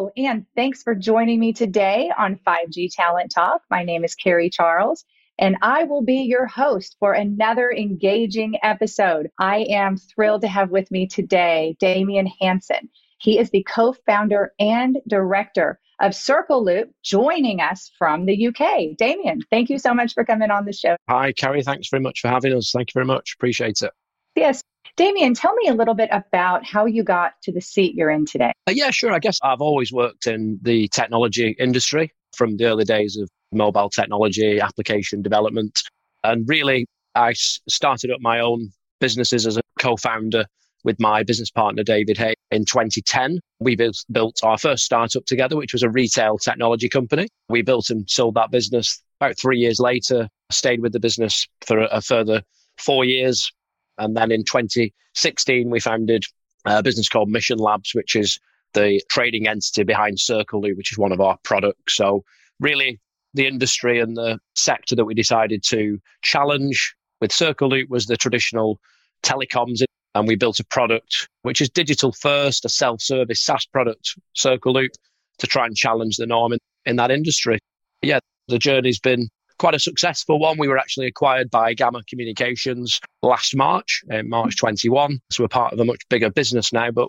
Hello, and thanks for joining me today on 5G Talent Talk. My name is Carrie Charles and I will be your host for another engaging episode. I am thrilled to have with me today Damian Hanson. He is the co founder and director of CircleLoop, joining us from the UK. Damian, thank you so much for coming on the show. Hi, Carrie. Thanks very much for having us. Thank you very much. Appreciate it. Yes. Damian, tell me a little bit about how you got to the seat you're in today. Uh, yeah, sure. I guess I've always worked in the technology industry from the early days of mobile technology, application development. And really, I started up my own businesses as a co founder with my business partner, David Hay, in 2010. We built, our first startup together, which was a retail technology company. We built and sold that business about three years later, stayed with the business for a further four years. And then in 2016, we founded a business called Mission Labs, which is the trading entity behind CircleLoop, which is one of our products. So really the industry and the sector that we decided to challenge with CircleLoop was the traditional telecoms. And we built a product which is digital first, a self service SaaS product, CircleLoop, to try and challenge the norm in, in that industry. Yeah, the journey's been quite a successful one. We were actually acquired by Gamma Communications last March, in March 21. So we're part of a much bigger business now, but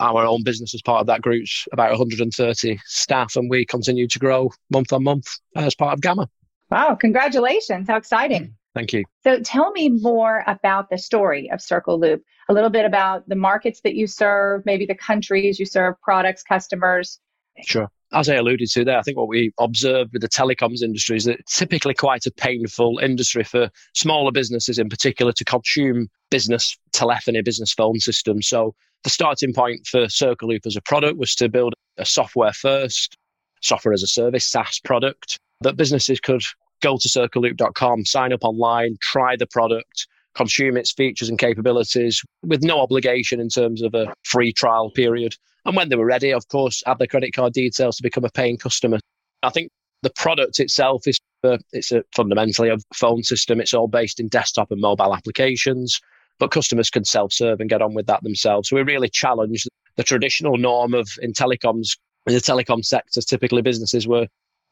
our own business as part of that group's about 130 staff, and we continue to grow month on month as part of Gamma. Wow, congratulations. How exciting. Thank you. So tell me more about the story of CircleLoop, a little bit about the markets that you serve, maybe the countries you serve, products, customers. Sure. As I alluded to there, I think what we observed with the telecoms industry is that typically quite a painful industry for smaller businesses in particular to consume business telephony, business phone systems. So the starting point for CircleLoop as a product was to build a software first, software as a service, SaaS product that businesses could go to circleloop.com, sign up online, try the product, consume its features and capabilities with no obligation in terms of a free trial period. And when they were ready, of course, add their credit card details to become a paying customer. I think the product itself is uh, it's a, fundamentally a phone system. It's all based in desktop and mobile applications but customers can self-serve and get on with that themselves. So we really challenge the traditional norm of in telecoms, in the telecom sector, typically businesses were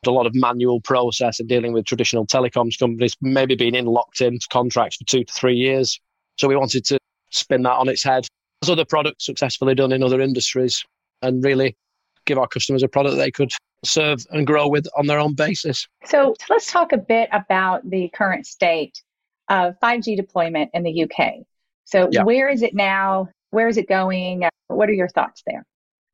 a lot of manual process and dealing with traditional telecoms companies, maybe being in locked into contracts for two to three years. So we wanted to spin that on its head, as other products successfully done in other industries, and really give our customers a product they could serve and grow with on their own basis. So let's talk a bit about the current state of 5G deployment in the UK. So yeah. where is it now? Where is it going? What are your thoughts there?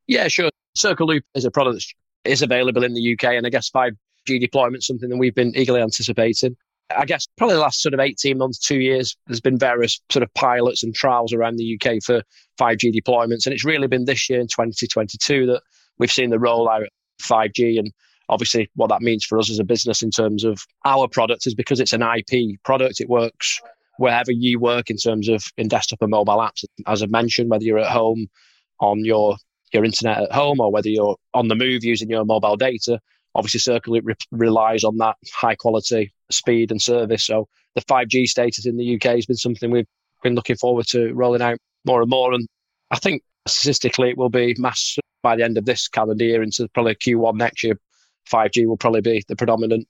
Yeah, sure. CircleLoop is a product that is available in the UK, and I guess 5G deployment is something that we've been eagerly anticipating. I guess probably the last sort of 18 months, two years, there's been various sort of pilots and trials around the UK for 5G deployments. And it's really been this year in 2022 that we've seen the rollout of 5G. And obviously, what that means for us as a business in terms of our product is because it's an IP product, it works wherever you work in terms of in desktop and mobile apps. As I mentioned, whether you're at home on your your internet at home or whether you're on the move using your mobile data, obviously Circle re- relies on that high quality speed and service. So the 5G status in the UK has been something we've been looking forward to rolling out more and more. And I think statistically it will be mass by the end of this calendar year into probably Q1 next year. 5G will probably be the predominant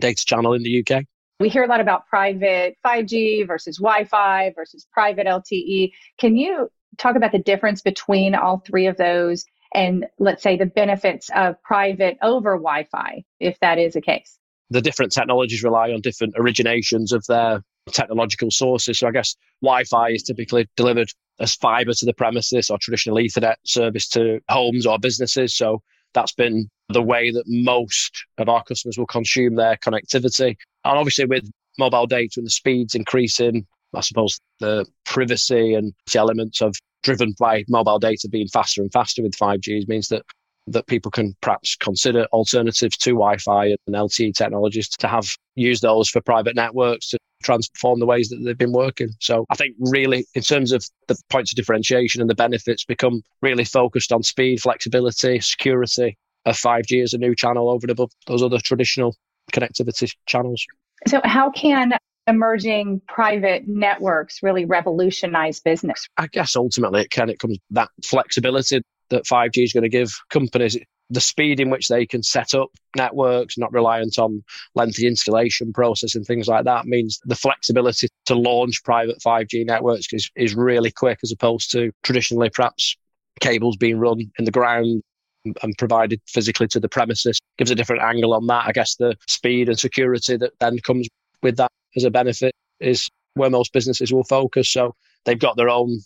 data channel in the UK. We hear a lot about private 5G versus Wi Fi versus private LTE. Can you talk about the difference between all three of those and let's say the benefits of private over Wi Fi, if that is the case? The different technologies rely on different originations of their technological sources. So I guess Wi Fi is typically delivered as fiber to the premises or traditional Ethernet service to homes or businesses. So that's been the way that most of our customers will consume their connectivity. And obviously, with mobile data and the speeds increasing, I suppose the privacy and the elements of driven by mobile data being faster and faster with 5G means that that people can perhaps consider alternatives to Wi-Fi and LTE technologies to have use those for private networks to transform the ways that they've been working. So I think really in terms of the points of differentiation and the benefits become really focused on speed, flexibility, security of 5G as a new channel over and above those other traditional connectivity channels. So how can emerging private networks really revolutionize business? I guess ultimately it can. It comes that flexibility that 5G is going to give companies the speed in which they can set up networks, not reliant on lengthy installation process and things like that, means the flexibility to launch private 5G networks is, is really quick as opposed to traditionally perhaps cables being run in the ground and provided physically to the premises gives a different angle on that. I guess the speed and security that then comes with that as a benefit is where most businesses will focus. So they've got their own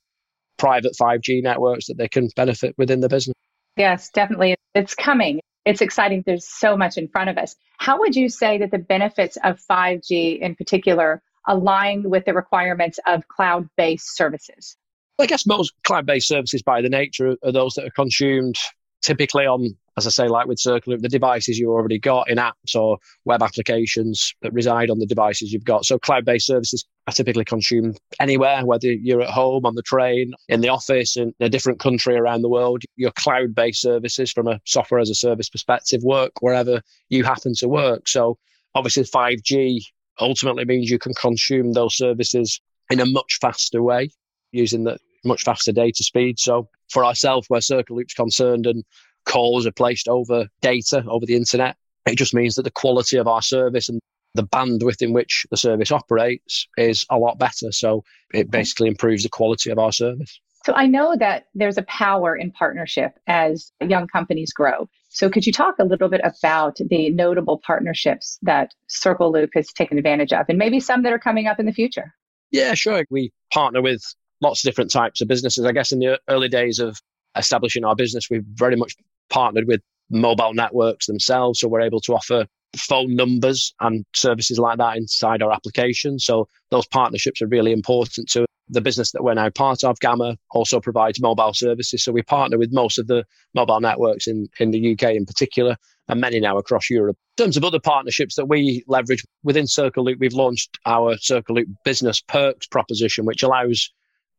private 5G networks that they can benefit within the business. Yes, definitely. It's coming. It's exciting. There's so much in front of us. How would you say that the benefits of 5G in particular align with the requirements of cloud based services? I guess most cloud based services, by the nature, are those that are consumed typically on, as I say, like with CircleLoop, the devices you already got in apps or web applications that reside on the devices you've got. So cloud based services are typically consumed anywhere, whether you're at home, on the train, in the office, in a different country around the world. Your cloud based services from a software as a service perspective work wherever you happen to work. So obviously 5G ultimately means you can consume those services in a much faster way using the much faster data speed. So for ourselves, where CircleLoop's concerned and calls are placed over data, over the internet, it just means that the quality of our service and the bandwidth in which the service operates is a lot better. So it basically improves the quality of our service. So I know that there's a power in partnership as young companies grow. So could you talk a little bit about the notable partnerships that CircleLoop has taken advantage of and maybe some that are coming up in the future? Yeah, sure. We partner with lots of different types of businesses. I guess in the early days of establishing our business, we've very much partnered with mobile networks themselves. So we're able to offer phone numbers and services like that inside our application. So those partnerships are really important to the business that we're now part of. Gamma also provides mobile services. So we partner with most of the mobile networks in, in the UK in particular and many now across Europe. In terms of other partnerships that we leverage within CircleLoop, we've launched our CircleLoop Business Perks proposition, which allows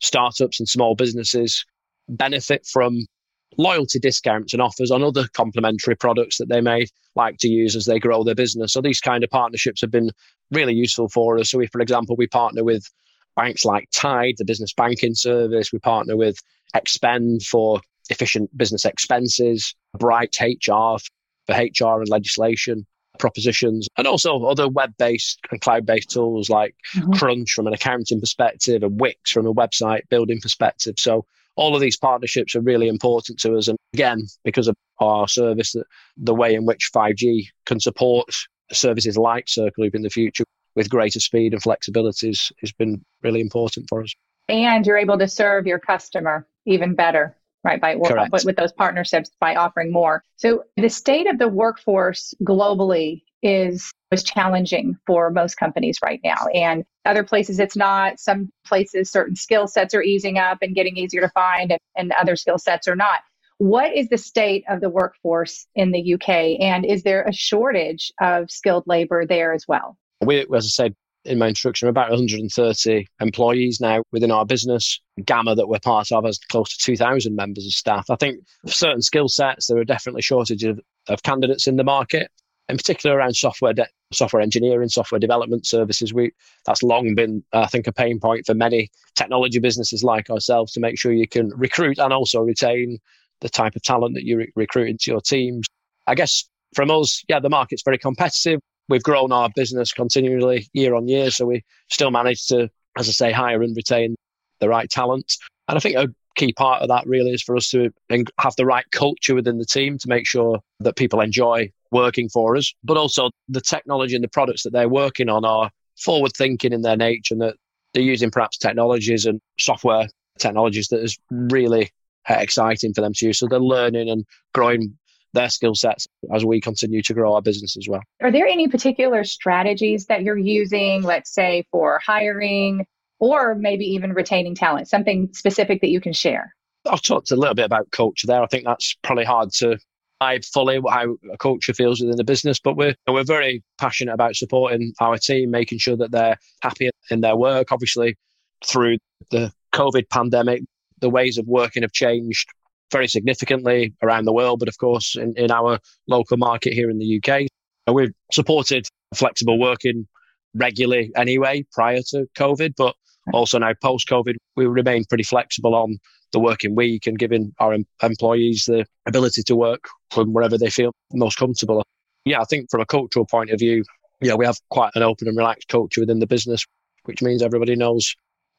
startups and small businesses benefit from loyalty discounts and offers on other complementary products that they may like to use as they grow their business. So these kind of partnerships have been really useful for us. So if, for example, we partner with banks like Tide, the business banking service, we partner with Expend for efficient business expenses, Bright HR for HR and legislation propositions, and also other web based and cloud based tools like mm-hmm. Crunch from an accounting perspective and Wix from a website building perspective. So, all of these partnerships are really important to us. And again, because of our service, the way in which 5G can support services like CircleLoop in the future with greater speed and flexibility has been really important for us. And you're able to serve your customer even better right? By Correct. with those partnerships by offering more. So the state of the workforce globally is is challenging for most companies right now. And other places it's not. Some places certain skill sets are easing up and getting easier to find and, and other skill sets are not. What is the state of the workforce in the UK? And is there a shortage of skilled labor there as well? We, as I said, in my introduction, we're about 130 employees now within our business. Gamma that we're part of has close to 2,000 members of staff. I think for certain skill sets, there are definitely shortages of, of candidates in the market, in particular around software de- software engineering, software development services. We that's long been, uh, I think, a pain point for many technology businesses like ourselves to make sure you can recruit and also retain the type of talent that you re- recruit into your teams. I guess from us, yeah, the market's very competitive we've grown our business continually year on year. So we still manage to, as I say, hire and retain the right talent. And I think a key part of that really is for us to have the right culture within the team to make sure that people enjoy working for us, but also the technology and the products that they're working on are forward thinking in their nature and that they're using perhaps technologies and software technologies that is really exciting for them to use. So they're learning and growing their skill sets as we continue to grow our business as well. Are there any particular strategies that you're using, let's say for hiring or maybe even retaining talent, something specific that you can share? I've talked a little bit about culture there. I think that's probably hard to hide fully how a culture feels within the business, but we're we're very passionate about supporting our team, making sure that they're happy in their work. Obviously, through the COVID pandemic, the ways of working have changed very significantly around the world, but of course in, in our local market here in the UK. We've supported flexible working regularly anyway prior to COVID, but also now post COVID, we remain pretty flexible on the working week and giving our em- employees the ability to work from wherever they feel most comfortable. Yeah, I think from a cultural point of view, yeah, we have quite an open and relaxed culture within the business, which means everybody knows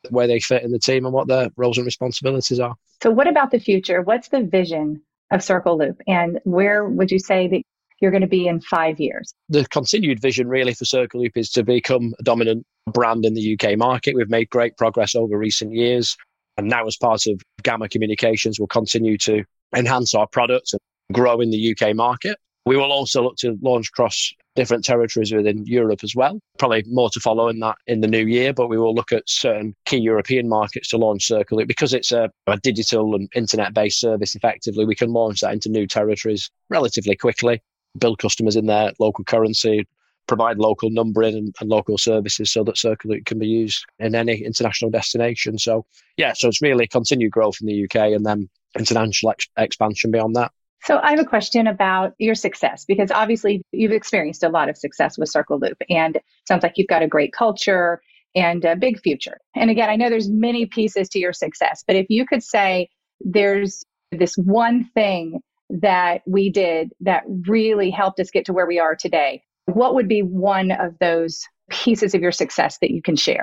where they fit in the team and what their roles and responsibilities are. So, what about the future? What's the vision of CircleLoop, and where would you say that you're going to be in five years? The continued vision, really, for CircleLoop is to become a dominant brand in the UK market. We've made great progress over recent years. And now, as part of Gamma Communications, we'll continue to enhance our products and grow in the UK market. We will also look to launch across different territories within Europe as well. Probably more to follow in that in the new year, but we will look at certain key European markets to launch Circle because it's a, a digital and internet based service effectively. We can launch that into new territories relatively quickly, build customers in their local currency, provide local numbering and, and local services so that Circle can be used in any international destination. So, yeah, so it's really continued growth in the UK and then international ex- expansion beyond that. So I have a question about your success because obviously you've experienced a lot of success with CircleLoop and sounds like you've got a great culture and a big future. And again, I know there's many pieces to your success, but if you could say there's this one thing that we did that really helped us get to where we are today, what would be one of those pieces of your success that you can share?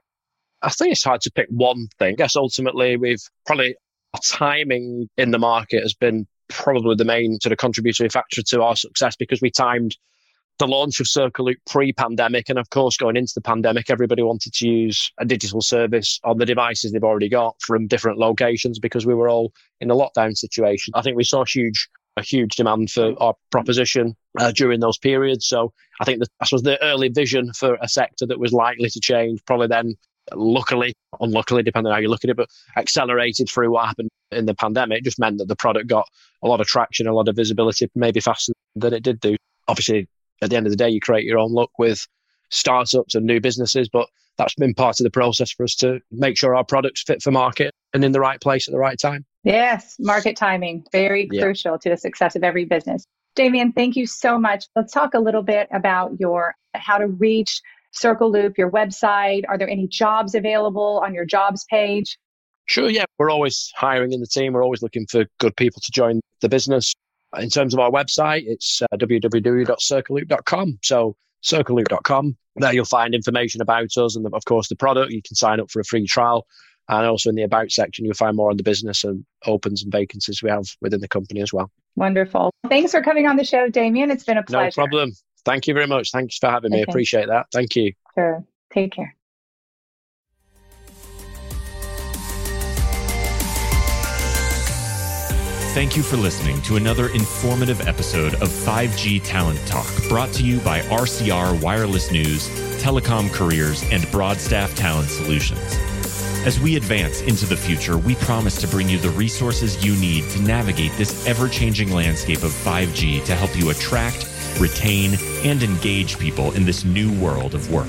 I think it's hard to pick one thing. I guess ultimately we've probably timing in the market has been probably the main sort of contributory factor to our success because we timed the launch of CircleLoop pre-pandemic, and of course, going into the pandemic, everybody wanted to use a digital service on the devices they've already got from different locations because we were all in a lockdown situation. I think we saw huge a huge demand for our proposition uh, during those periods. So I think that I suppose the early vision for a sector that was likely to change probably then luckily, unluckily, depending on how you look at it, but accelerated through what happened in the pandemic it just meant that the product got a lot of traction, a lot of visibility, maybe faster than it did do. Obviously, at the end of the day, you create your own luck with startups and new businesses, but that's been part of the process for us to make sure our products fit for market and in the right place at the right time. Yes, market timing, very yeah. crucial to the success of every business. Damian, thank you so much. Let's talk a little bit about your how to reach CircleLoop, your website. Are there any jobs available on your jobs page? Sure, yeah. We're always hiring in the team. We're always looking for good people to join the business. In terms of our website, it's uh, www.circleloop.com. So circleloop.com. There you'll find information about us and, the, of course, the product. You can sign up for a free trial. And also in the About section, you'll find more on the business and opens and vacancies we have within the company as well. Wonderful. Thanks for coming on the show, Damian. It's been a pleasure. No problem. Thank you very much. Thanks for having me. Okay. Appreciate that. Thank you. Sure. Take care. Thank you for listening to another informative episode of 5G Talent Talk, brought to you by RCR Wireless News, Telecom Careers, and Broadstaff Talent Solutions. As we advance into the future, we promise to bring you the resources you need to navigate this ever changing landscape of 5G to help you attract, retain, and engage people in this new world of work.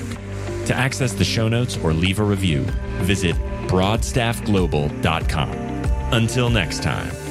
To access the show notes or leave a review, visit broadstaffglobal.com. Until next time.